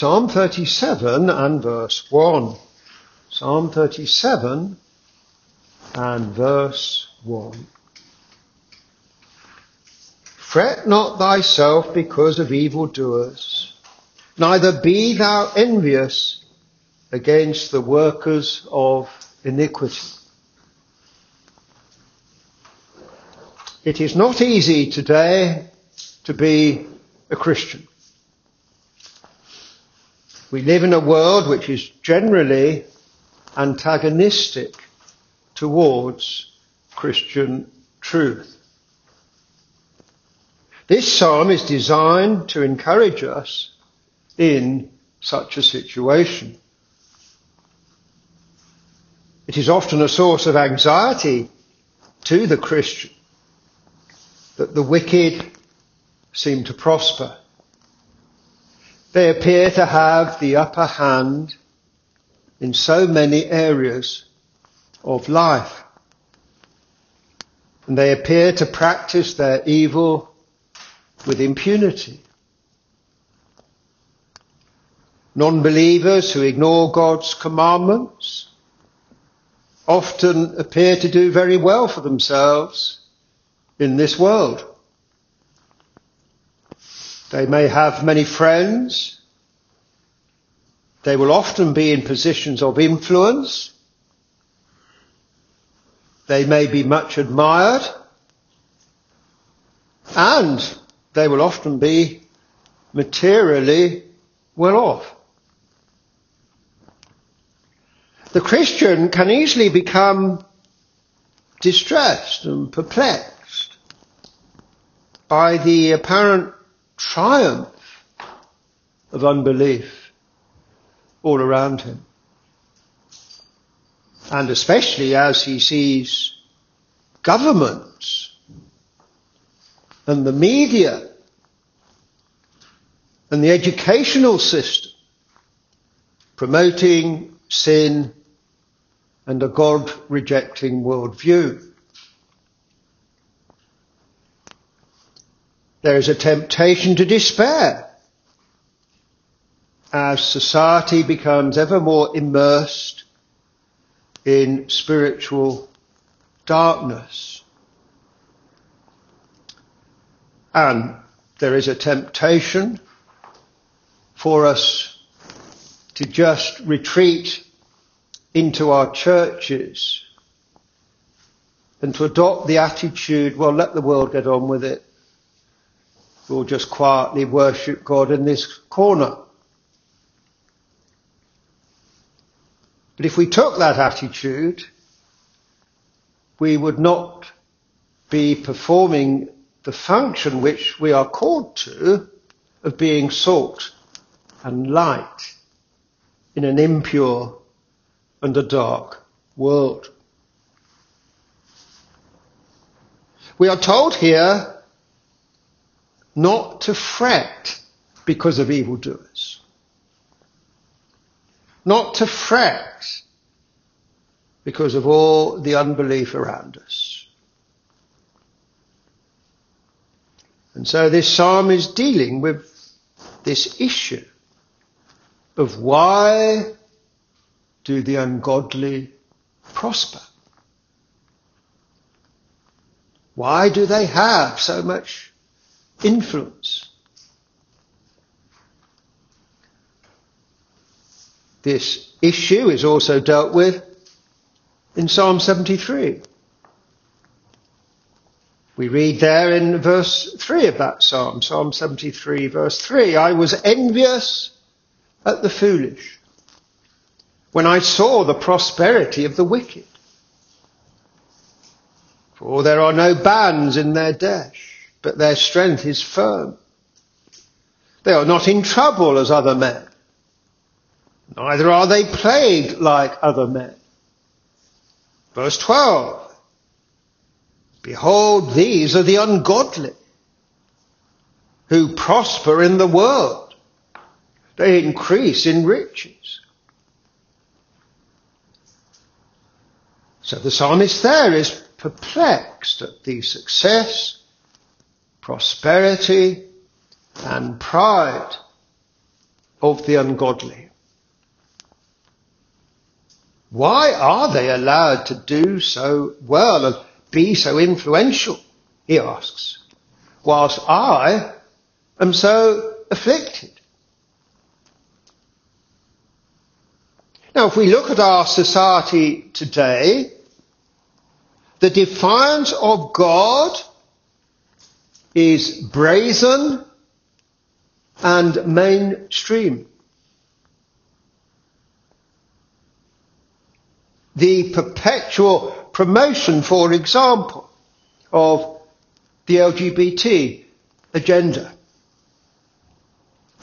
Psalm 37 and verse 1. Psalm 37 and verse 1. Fret not thyself because of evildoers, neither be thou envious against the workers of iniquity. It is not easy today to be a Christian. We live in a world which is generally antagonistic towards Christian truth. This psalm is designed to encourage us in such a situation. It is often a source of anxiety to the Christian that the wicked seem to prosper. They appear to have the upper hand in so many areas of life. And they appear to practice their evil with impunity. Non-believers who ignore God's commandments often appear to do very well for themselves in this world. They may have many friends. They will often be in positions of influence. They may be much admired. And they will often be materially well off. The Christian can easily become distressed and perplexed by the apparent triumph of unbelief all around him. And especially as he sees governments and the media and the educational system promoting sin and a God rejecting worldview. There is a temptation to despair as society becomes ever more immersed in spiritual darkness. And there is a temptation for us to just retreat into our churches and to adopt the attitude, well, let the world get on with it. We'll just quietly worship God in this corner. But if we took that attitude, we would not be performing the function which we are called to of being salt and light in an impure and a dark world. We are told here not to fret because of evildoers. Not to fret because of all the unbelief around us. And so this psalm is dealing with this issue of why do the ungodly prosper? Why do they have so much influence. This issue is also dealt with in Psalm 73. We read there in verse 3 of that psalm, Psalm 73 verse 3, I was envious at the foolish when I saw the prosperity of the wicked. For there are no bands in their dash but their strength is firm. They are not in trouble as other men. Neither are they plagued like other men. Verse 12. Behold, these are the ungodly who prosper in the world. They increase in riches. So the psalmist there is perplexed at the success prosperity and pride of the ungodly. Why are they allowed to do so well and be so influential? He asks, whilst I am so afflicted. Now, if we look at our society today, the defiance of God is brazen and mainstream. The perpetual promotion, for example, of the LGBT agenda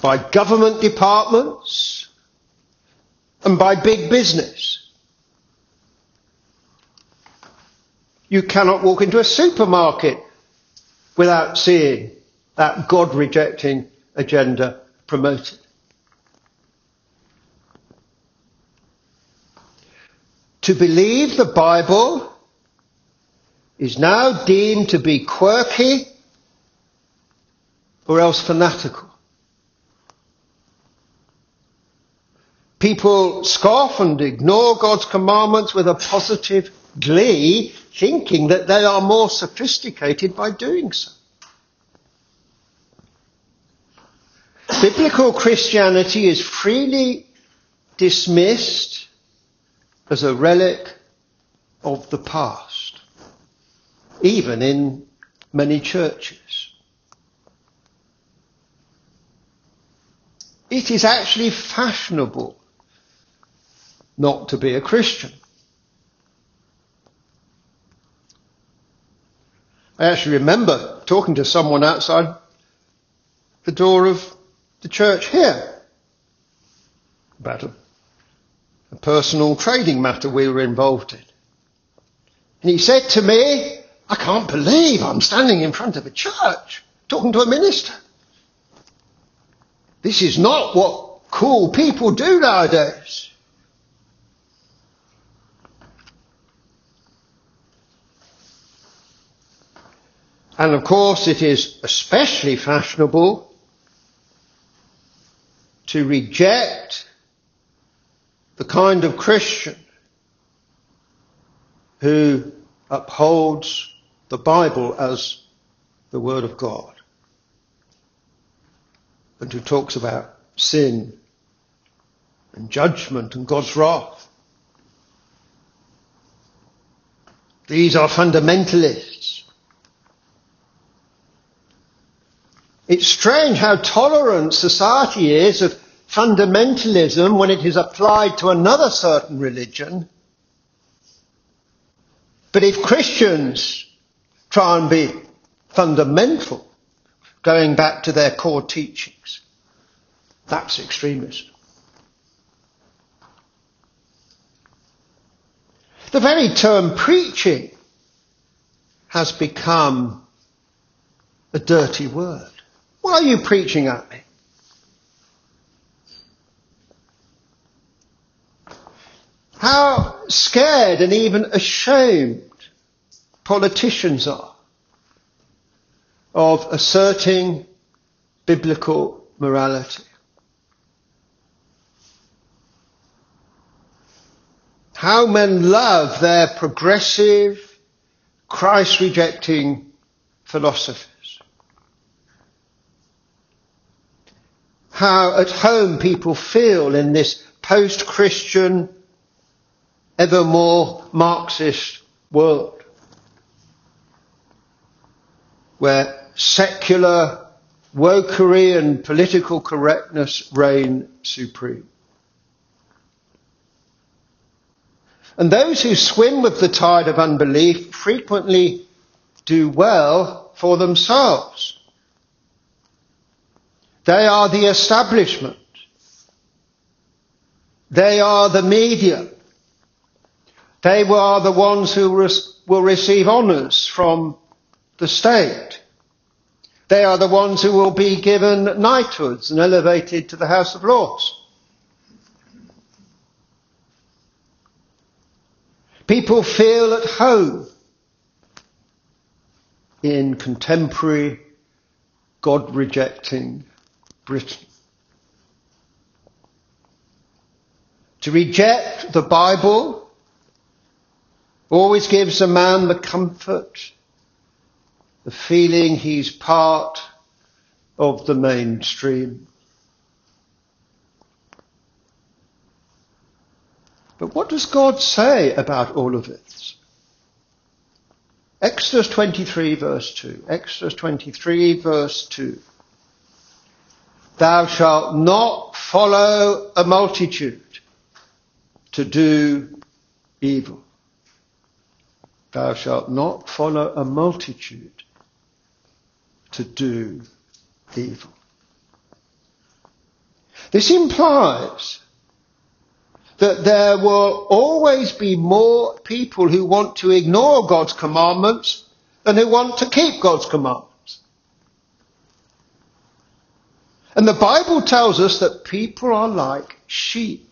by government departments and by big business. You cannot walk into a supermarket without seeing that God rejecting agenda promoted. To believe the Bible is now deemed to be quirky or else fanatical. People scoff and ignore God's commandments with a positive glee, thinking that they are more sophisticated by doing so. Biblical Christianity is freely dismissed as a relic of the past, even in many churches. It is actually fashionable not to be a Christian. I actually remember talking to someone outside the door of the church here about a, a personal trading matter we were involved in. And he said to me, I can't believe I'm standing in front of a church talking to a minister. This is not what cool people do nowadays. And of course, it is especially fashionable to reject the kind of Christian who upholds the Bible as the Word of God and who talks about sin and judgment and God's wrath. These are fundamentalists. It's strange how tolerant society is of fundamentalism when it is applied to another certain religion. But if Christians try and be fundamental, going back to their core teachings, that's extremism. The very term preaching has become a dirty word. Why are you preaching at me? How scared and even ashamed politicians are of asserting biblical morality. How men love their progressive, Christ rejecting philosophy. How at home people feel in this post-Christian, ever more Marxist world, where secular wokery and political correctness reign supreme. And those who swim with the tide of unbelief frequently do well for themselves. They are the establishment. They are the media. They are the ones who will receive honours from the state. They are the ones who will be given knighthoods and elevated to the House of Lords. People feel at home in contemporary, God rejecting Britain. To reject the Bible always gives a man the comfort, the feeling he's part of the mainstream. But what does God say about all of this? Exodus 23 verse 2. Exodus 23 verse 2. Thou shalt not follow a multitude to do evil. Thou shalt not follow a multitude to do evil. This implies that there will always be more people who want to ignore God's commandments than who want to keep God's commandments. And the Bible tells us that people are like sheep,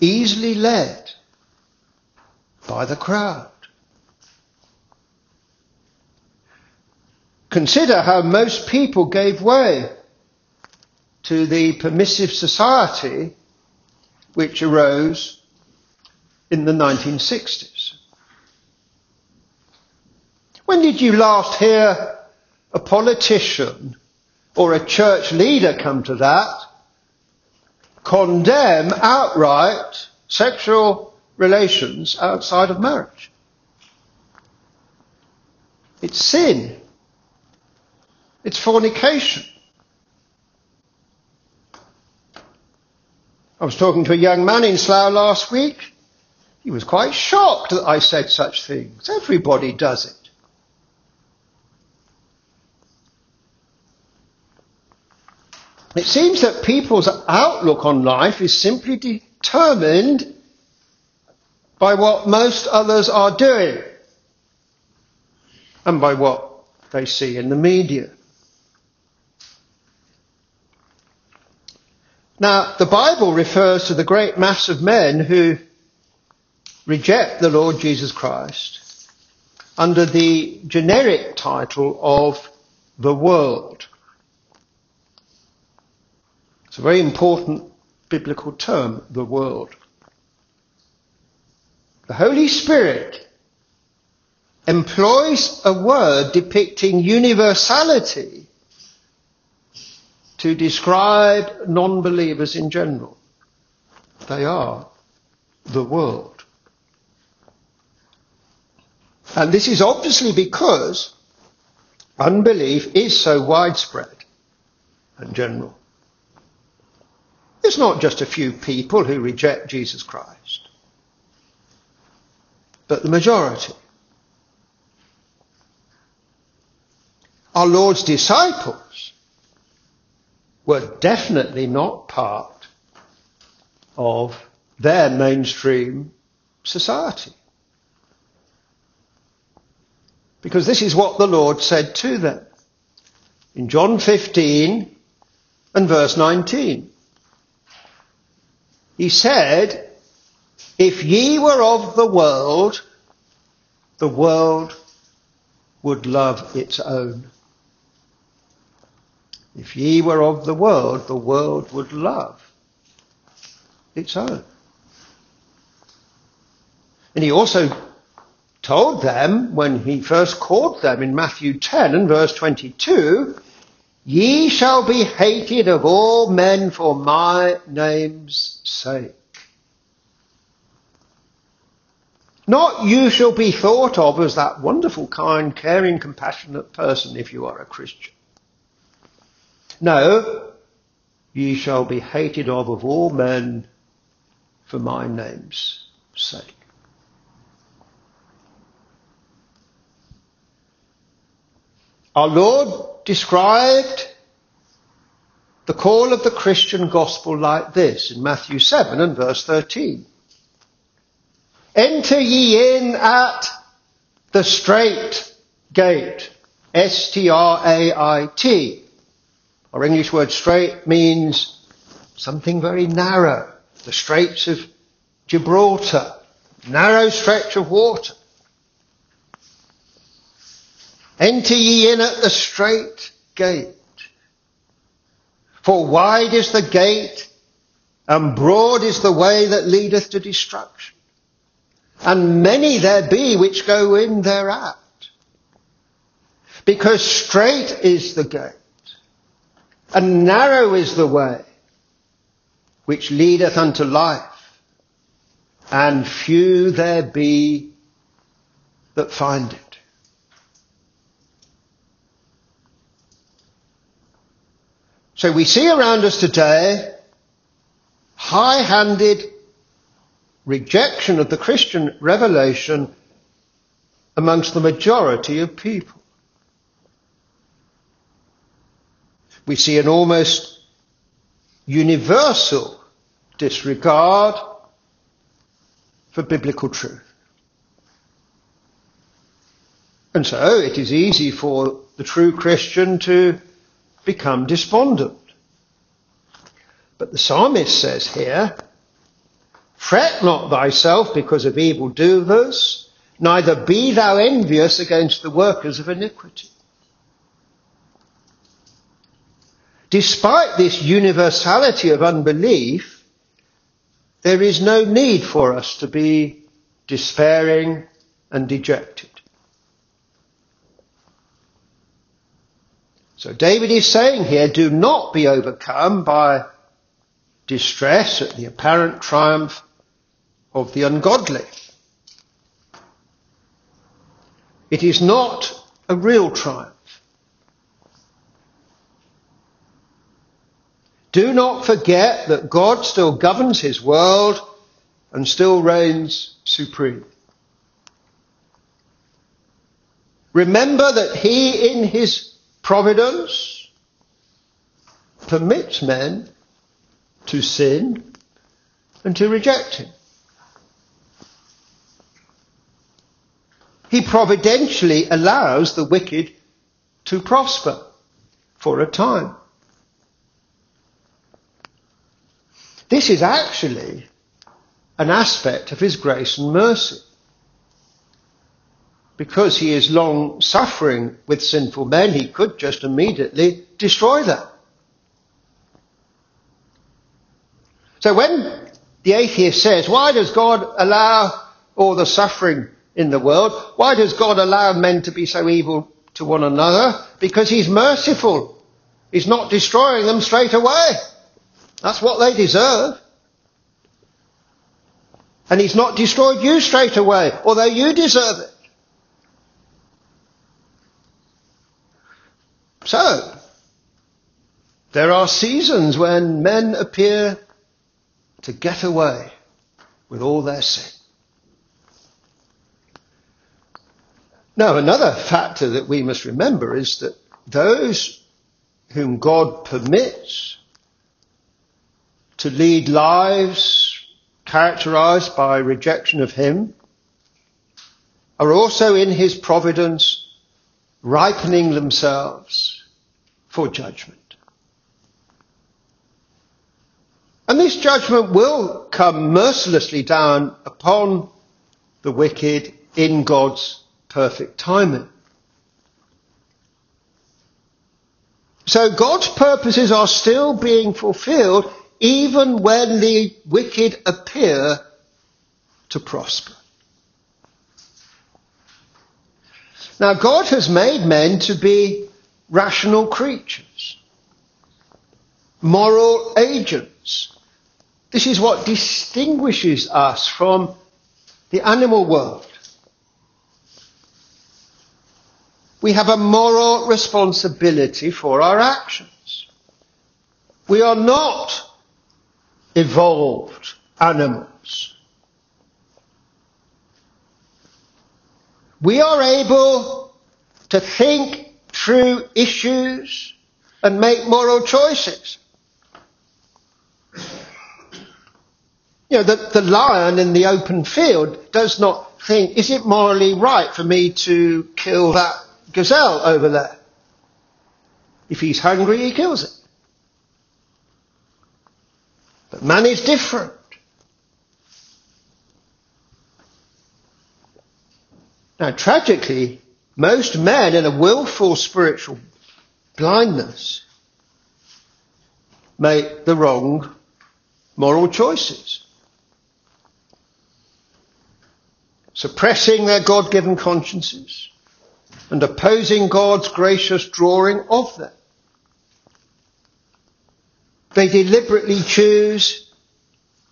easily led by the crowd. Consider how most people gave way to the permissive society which arose in the 1960s. When did you last hear a politician or a church leader come to that condemn outright sexual relations outside of marriage? It's sin. It's fornication. I was talking to a young man in Slough last week. He was quite shocked that I said such things. Everybody does it. It seems that people's outlook on life is simply determined by what most others are doing and by what they see in the media. Now, the Bible refers to the great mass of men who reject the Lord Jesus Christ under the generic title of the world. It's a very important biblical term, the world. The Holy Spirit employs a word depicting universality to describe non-believers in general. They are the world. And this is obviously because unbelief is so widespread and general. It's not just a few people who reject Jesus Christ, but the majority. Our Lord's disciples were definitely not part of their mainstream society. Because this is what the Lord said to them in John 15 and verse 19. He said, If ye were of the world, the world would love its own. If ye were of the world, the world would love its own. And he also told them when he first called them in Matthew 10 and verse 22, Ye shall be hated of all men for my name's sake. Not you shall be thought of as that wonderful, kind, caring, compassionate person if you are a Christian. No, ye shall be hated of of all men for my name's sake. Our Lord described the call of the Christian gospel like this in Matthew 7 and verse 13. Enter ye in at the strait gate. S-T-R-A-I-T. Our English word strait means something very narrow. The Straits of Gibraltar. Narrow stretch of water. Enter ye in at the strait gate. For wide is the gate and broad is the way that leadeth to destruction. And many there be which go in thereat. Because strait is the gate, and narrow is the way which leadeth unto life, and few there be that find it. So we see around us today high-handed rejection of the Christian revelation amongst the majority of people. We see an almost universal disregard for biblical truth. And so it is easy for the true Christian to become despondent. But the psalmist says here, Fret not thyself because of evil doers, neither be thou envious against the workers of iniquity. Despite this universality of unbelief, there is no need for us to be despairing and dejected. So David is saying here, do not be overcome by distress at the apparent triumph of the ungodly. It is not a real triumph. Do not forget that God still governs his world and still reigns supreme. Remember that he in his providence permits men to sin and to reject him. He providentially allows the wicked to prosper for a time. This is actually an aspect of his grace and mercy because he is long suffering with sinful men, he could just immediately destroy them. So when the atheist says, why does God allow all the suffering in the world? Why does God allow men to be so evil to one another? Because he's merciful. He's not destroying them straight away. That's what they deserve. And he's not destroyed you straight away, although you deserve it. So, there are seasons when men appear to get away with all their sin. Now, another factor that we must remember is that those whom God permits to lead lives characterized by rejection of Him are also in His providence ripening themselves for judgment. And this judgment will come mercilessly down upon the wicked in God's perfect timing. So God's purposes are still being fulfilled even when the wicked appear to prosper. Now, God has made men to be rational creatures, moral agents. This is what distinguishes us from the animal world. We have a moral responsibility for our actions. We are not evolved animals. we are able to think through issues and make moral choices. You know, the, the lion in the open field does not think, is it morally right for me to kill that gazelle over there? If he's hungry, he kills it. But man is different. Now, tragically, most men in a willful spiritual blindness make the wrong moral choices. Suppressing their God-given consciences and opposing God's gracious drawing of them. They deliberately choose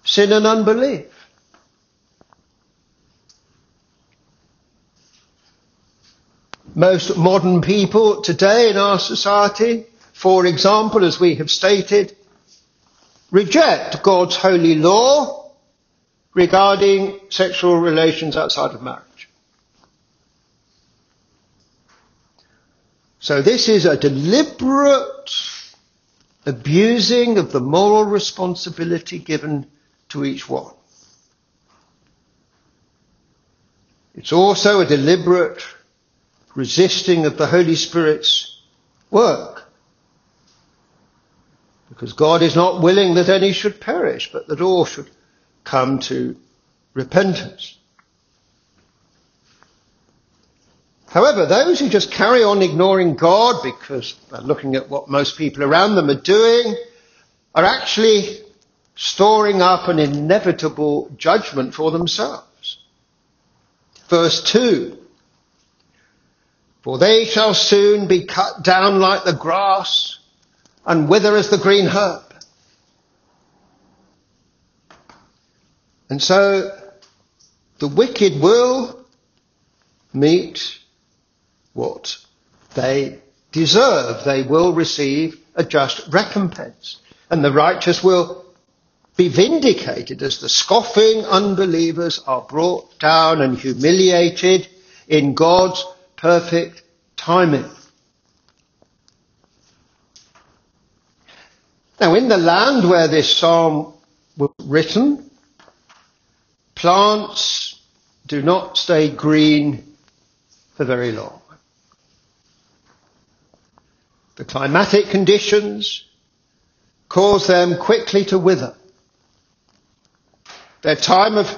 sin and unbelief. Most modern people today in our society, for example, as we have stated, reject God's holy law regarding sexual relations outside of marriage. So this is a deliberate abusing of the moral responsibility given to each one. It's also a deliberate resisting of the Holy Spirit's work. Because God is not willing that any should perish, but that all should come to repentance. However, those who just carry on ignoring God because they're looking at what most people around them are doing are actually storing up an inevitable judgment for themselves. Verse 2 For they shall soon be cut down like the grass and wither as the green herb. And so the wicked will meet what they deserve. They will receive a just recompense. And the righteous will be vindicated as the scoffing unbelievers are brought down and humiliated in God's perfect timing. Now, in the land where this psalm was written, plants do not stay green for very long. The climatic conditions cause them quickly to wither. Their time of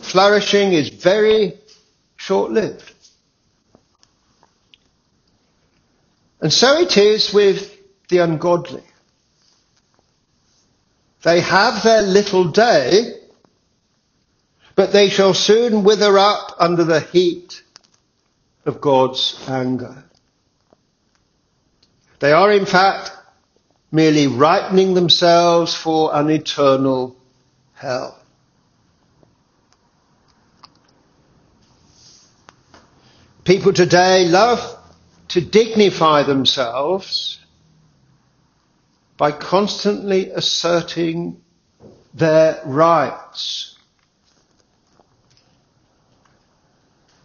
flourishing is very short-lived. And so it is with the ungodly. They have their little day, but they shall soon wither up under the heat of God's anger. They are in fact merely ripening themselves for an eternal hell. People today love to dignify themselves by constantly asserting their rights.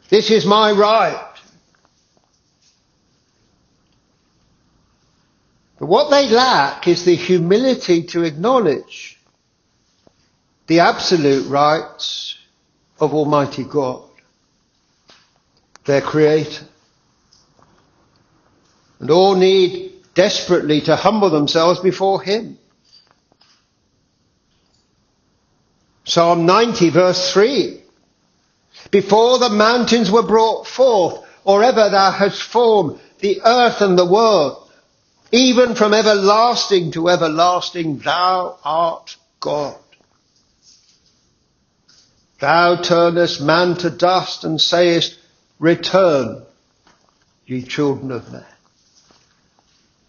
This is my right. But what they lack is the humility to acknowledge the absolute rights of Almighty God, their Creator. And all need desperately to humble themselves before Him. Psalm 90 verse 3. Before the mountains were brought forth, or ever thou hast formed the earth and the world, even from everlasting to everlasting, thou art God. Thou turnest man to dust and sayest, return, ye children of men.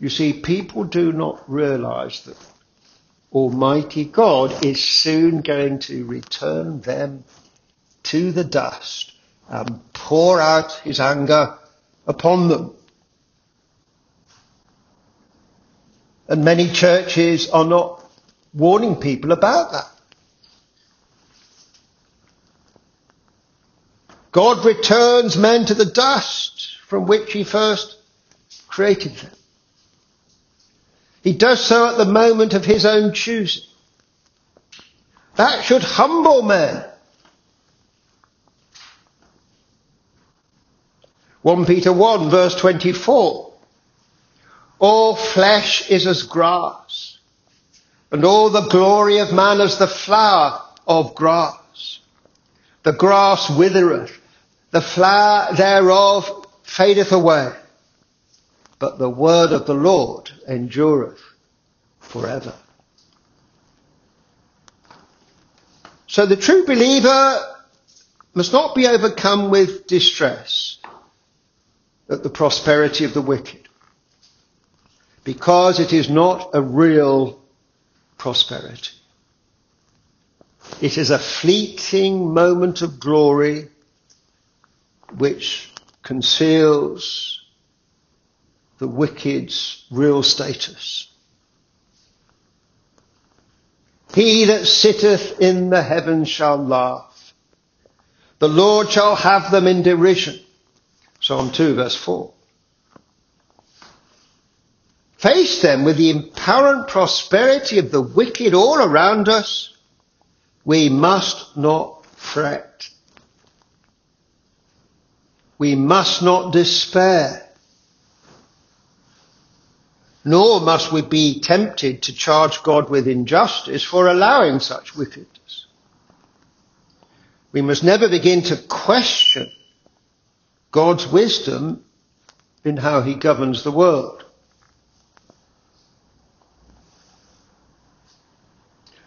You see, people do not realize that Almighty God is soon going to return them to the dust and pour out his anger upon them. And many churches are not warning people about that. God returns men to the dust from which he first created them. He does so at the moment of his own choosing. That should humble men. 1 Peter 1 verse 24. All flesh is as grass, and all the glory of man as the flower of grass. The grass withereth, the flower thereof fadeth away, but the word of the Lord endureth forever. So the true believer must not be overcome with distress at the prosperity of the wicked, because it is not a real prosperity. It is a fleeting moment of glory which conceals the wicked's real status. He that sitteth in the heavens shall laugh. The Lord shall have them in derision. Psalm 2 verse 4. Face them with the apparent prosperity of the wicked all around us. We must not fret. We must not despair. Nor must we be tempted to charge God with injustice for allowing such wickedness. We must never begin to question God's wisdom in how he governs the world.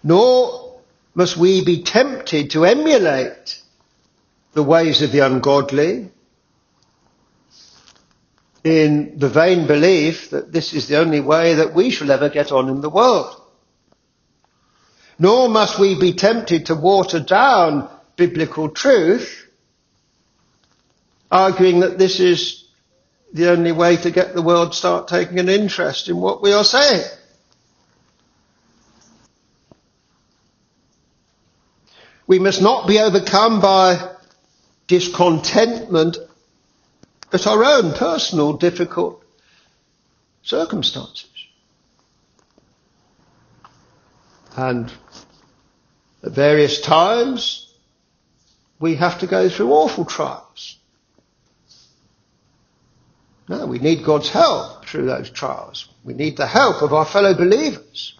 Nor must we be tempted to emulate the ways of the ungodly in the vain belief that this is the only way that we shall ever get on in the world. Nor must we be tempted to water down biblical truth, arguing that this is the only way to get the world start taking an interest in what we are saying. We must not be overcome by discontentment at our own personal difficult circumstances. And at various times, we have to go through awful trials. No, we need God's help through those trials. We need the help of our fellow believers.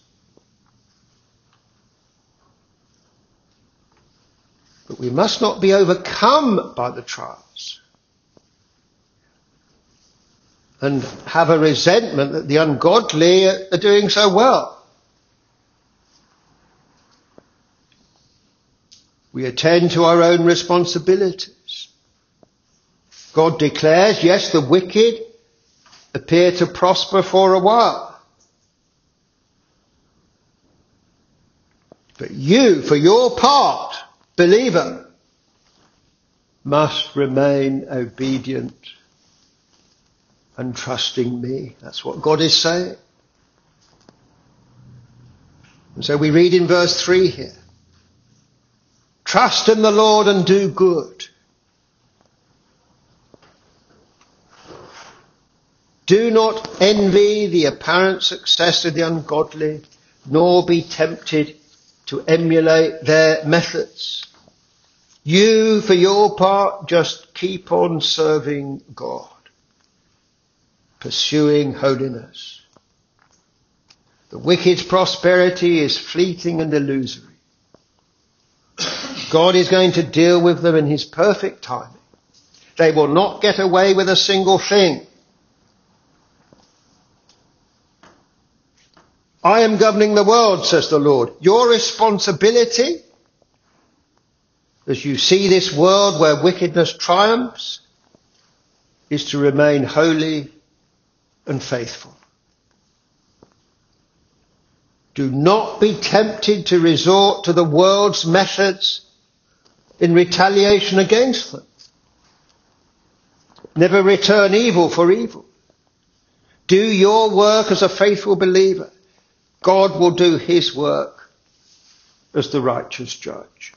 But we must not be overcome by the trials and have a resentment that the ungodly are doing so well. We attend to our own responsibilities. God declares, yes, the wicked appear to prosper for a while. But you, for your part, believer, must remain obedient and trusting me. That's what God is saying. And so we read in verse 3 here. Trust in the Lord and do good. Do not envy the apparent success of the ungodly, nor be tempted to emulate their methods. You, for your part, just keep on serving God pursuing holiness. The wicked's prosperity is fleeting and illusory. God is going to deal with them in his perfect timing. They will not get away with a single thing. I am governing the world, says the Lord. Your responsibility, as you see this world where wickedness triumphs, is to remain holy and faithful. Do not be tempted to resort to the world's methods in retaliation against them. Never return evil for evil. Do your work as a faithful believer. God will do his work as the righteous judge.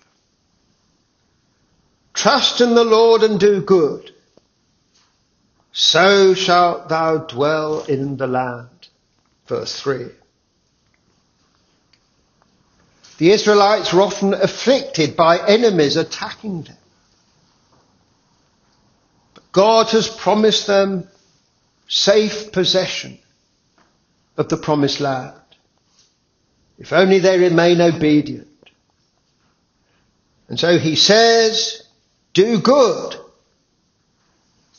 Trust in the Lord and do good so shalt thou dwell in the land. Verse 3. The Israelites were often afflicted by enemies attacking them. But God has promised them safe possession of the promised land. If only they remain obedient. And so he says, do good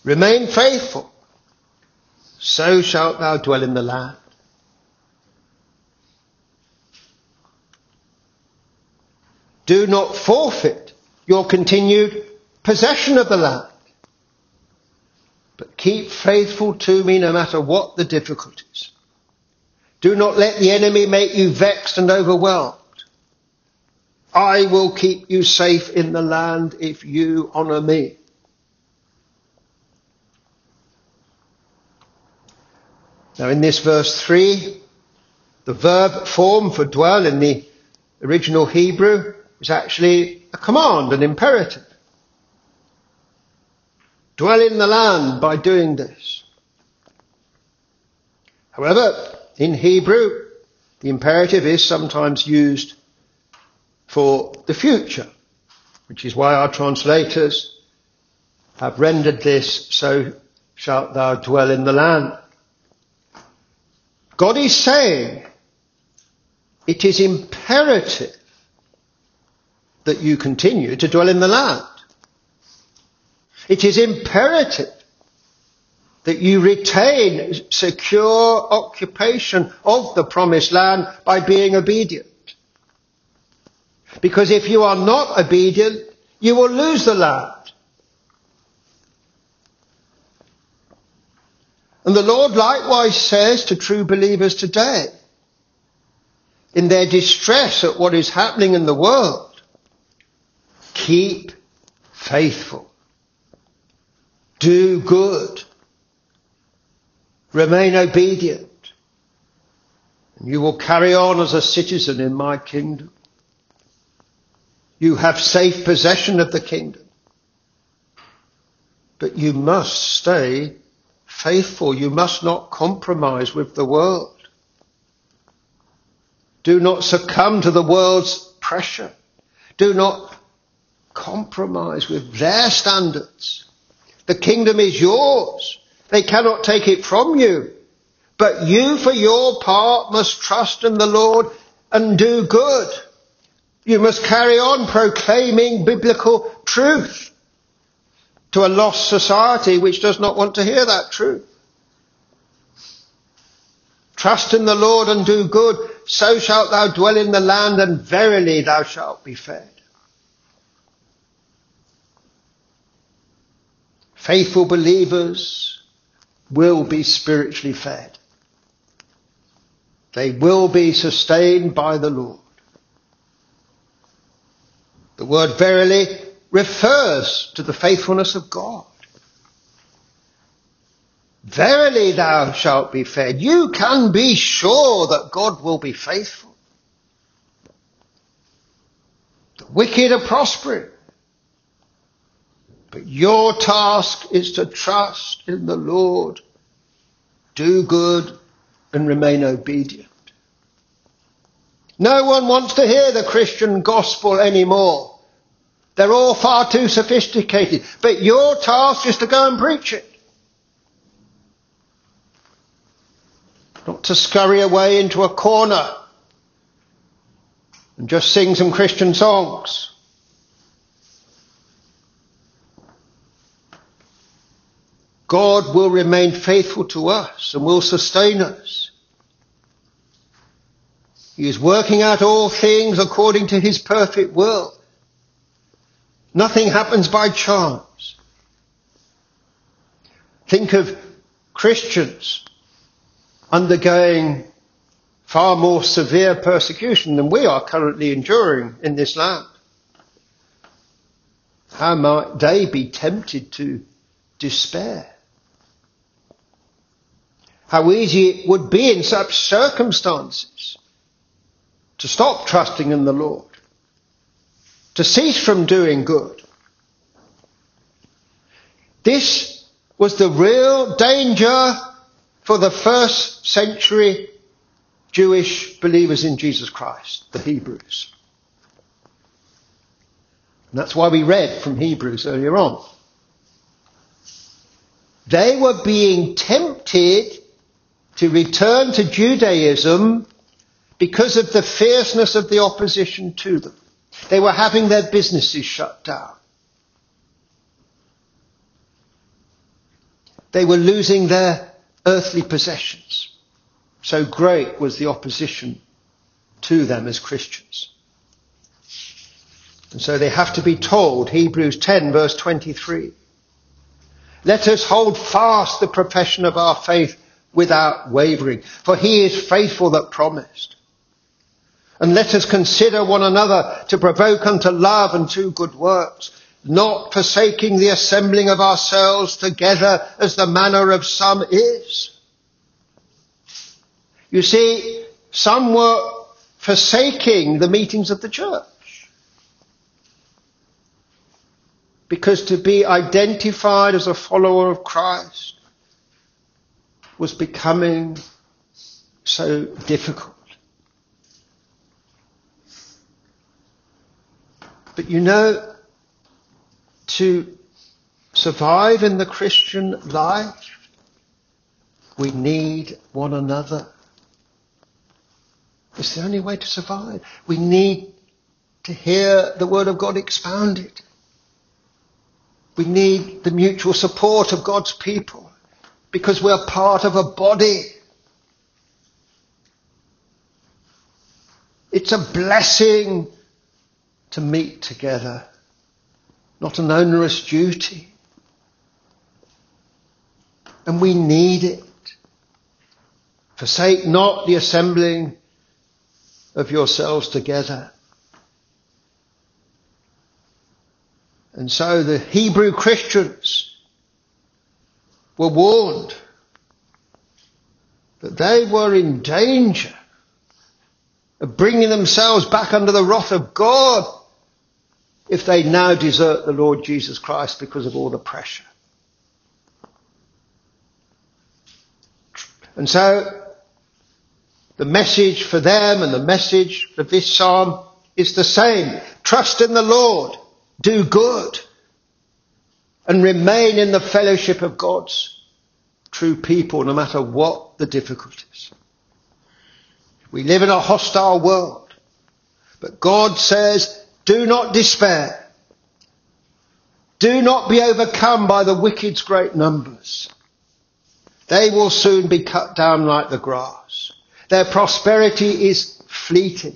Remain faithful. So shalt thou dwell in the land. Do not forfeit your continued possession of the land. But keep faithful to me no matter what the difficulties. Do not let the enemy make you vexed and overwhelmed. I will keep you safe in the land if you honour me. Now in this verse 3, the verb form for dwell in the original Hebrew is actually a command, an imperative. Dwell in the land by doing this. However, in Hebrew, the imperative is sometimes used for the future, which is why our translators have rendered this, so shalt thou dwell in the land. God is saying it is imperative that you continue to dwell in the land. It is imperative that you retain secure occupation of the promised land by being obedient. Because if you are not obedient, you will lose the land. And the Lord likewise says to true believers today, in their distress at what is happening in the world, keep faithful. Do good. Remain obedient. And you will carry on as a citizen in my kingdom. You have safe possession of the kingdom. But you must stay faithful. You must not compromise with the world. Do not succumb to the world's pressure. Do not compromise with their standards. The kingdom is yours. They cannot take it from you. But you, for your part, must trust in the Lord and do good. You must carry on proclaiming biblical truth to a lost society which does not want to hear that truth. Trust in the Lord and do good, so shalt thou dwell in the land, and verily thou shalt be fed. Faithful believers will be spiritually fed. They will be sustained by the Lord. The word verily refers to the faithfulness of God. Verily thou shalt be fed. You can be sure that God will be faithful. The wicked are prospering. But your task is to trust in the Lord, do good, and remain obedient. No one wants to hear the Christian gospel anymore. They're all far too sophisticated. But your task is to go and preach it. Not to scurry away into a corner and just sing some Christian songs. God will remain faithful to us and will sustain us. He is working out all things according to his perfect will. Nothing happens by chance. Think of Christians undergoing far more severe persecution than we are currently enduring in this land. How might they be tempted to despair? How easy it would be in such circumstances to stop trusting in the Lord, to cease from doing good. This was the real danger for the first century Jewish believers in Jesus Christ, the Hebrews. And that's why we read from Hebrews earlier on. They were being tempted to return to Judaism because of the fierceness of the opposition to them. They were having their businesses shut down. They were losing their earthly possessions. So great was the opposition to them as Christians. And so they have to be told, Hebrews 10 verse 23. Let us hold fast the profession of our faith without wavering, for he is faithful that promised. And let us consider one another to provoke unto love and to good works, not forsaking the assembling of ourselves together as the manner of some is. You see, some were forsaking the meetings of the church. Because to be identified as a follower of Christ was becoming so difficult. But you know, to survive in the Christian life, we need one another. It's the only way to survive. We need to hear the Word of God expounded. We need the mutual support of God's people because we're part of a body. It's a blessing to meet together, not an onerous duty. And we need it. Forsake not the assembling of yourselves together. And so the Hebrew Christians were warned that they were in danger of bringing themselves back under the wrath of God if they now desert the Lord Jesus Christ because of all the pressure. And so the message for them and the message for this psalm is the same. Trust in the Lord, do good, and remain in the fellowship of God's true people no matter what the difficulties. We live in a hostile world, but God says, do not despair. Do not be overcome by the wicked's great numbers. They will soon be cut down like the grass. Their prosperity is fleeting.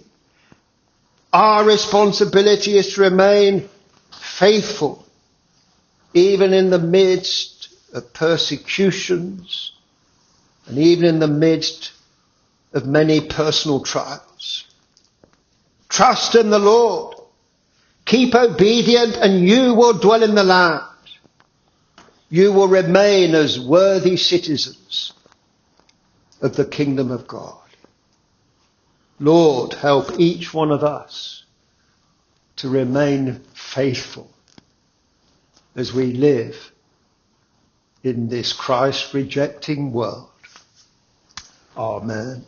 Our responsibility is to remain faithful even in the midst of persecutions and even in the midst of many personal trials. Trust in the Lord. Keep obedient and you will dwell in the land. You will remain as worthy citizens of the kingdom of God. Lord, help each one of us to remain faithful as we live in this Christ rejecting world. Amen.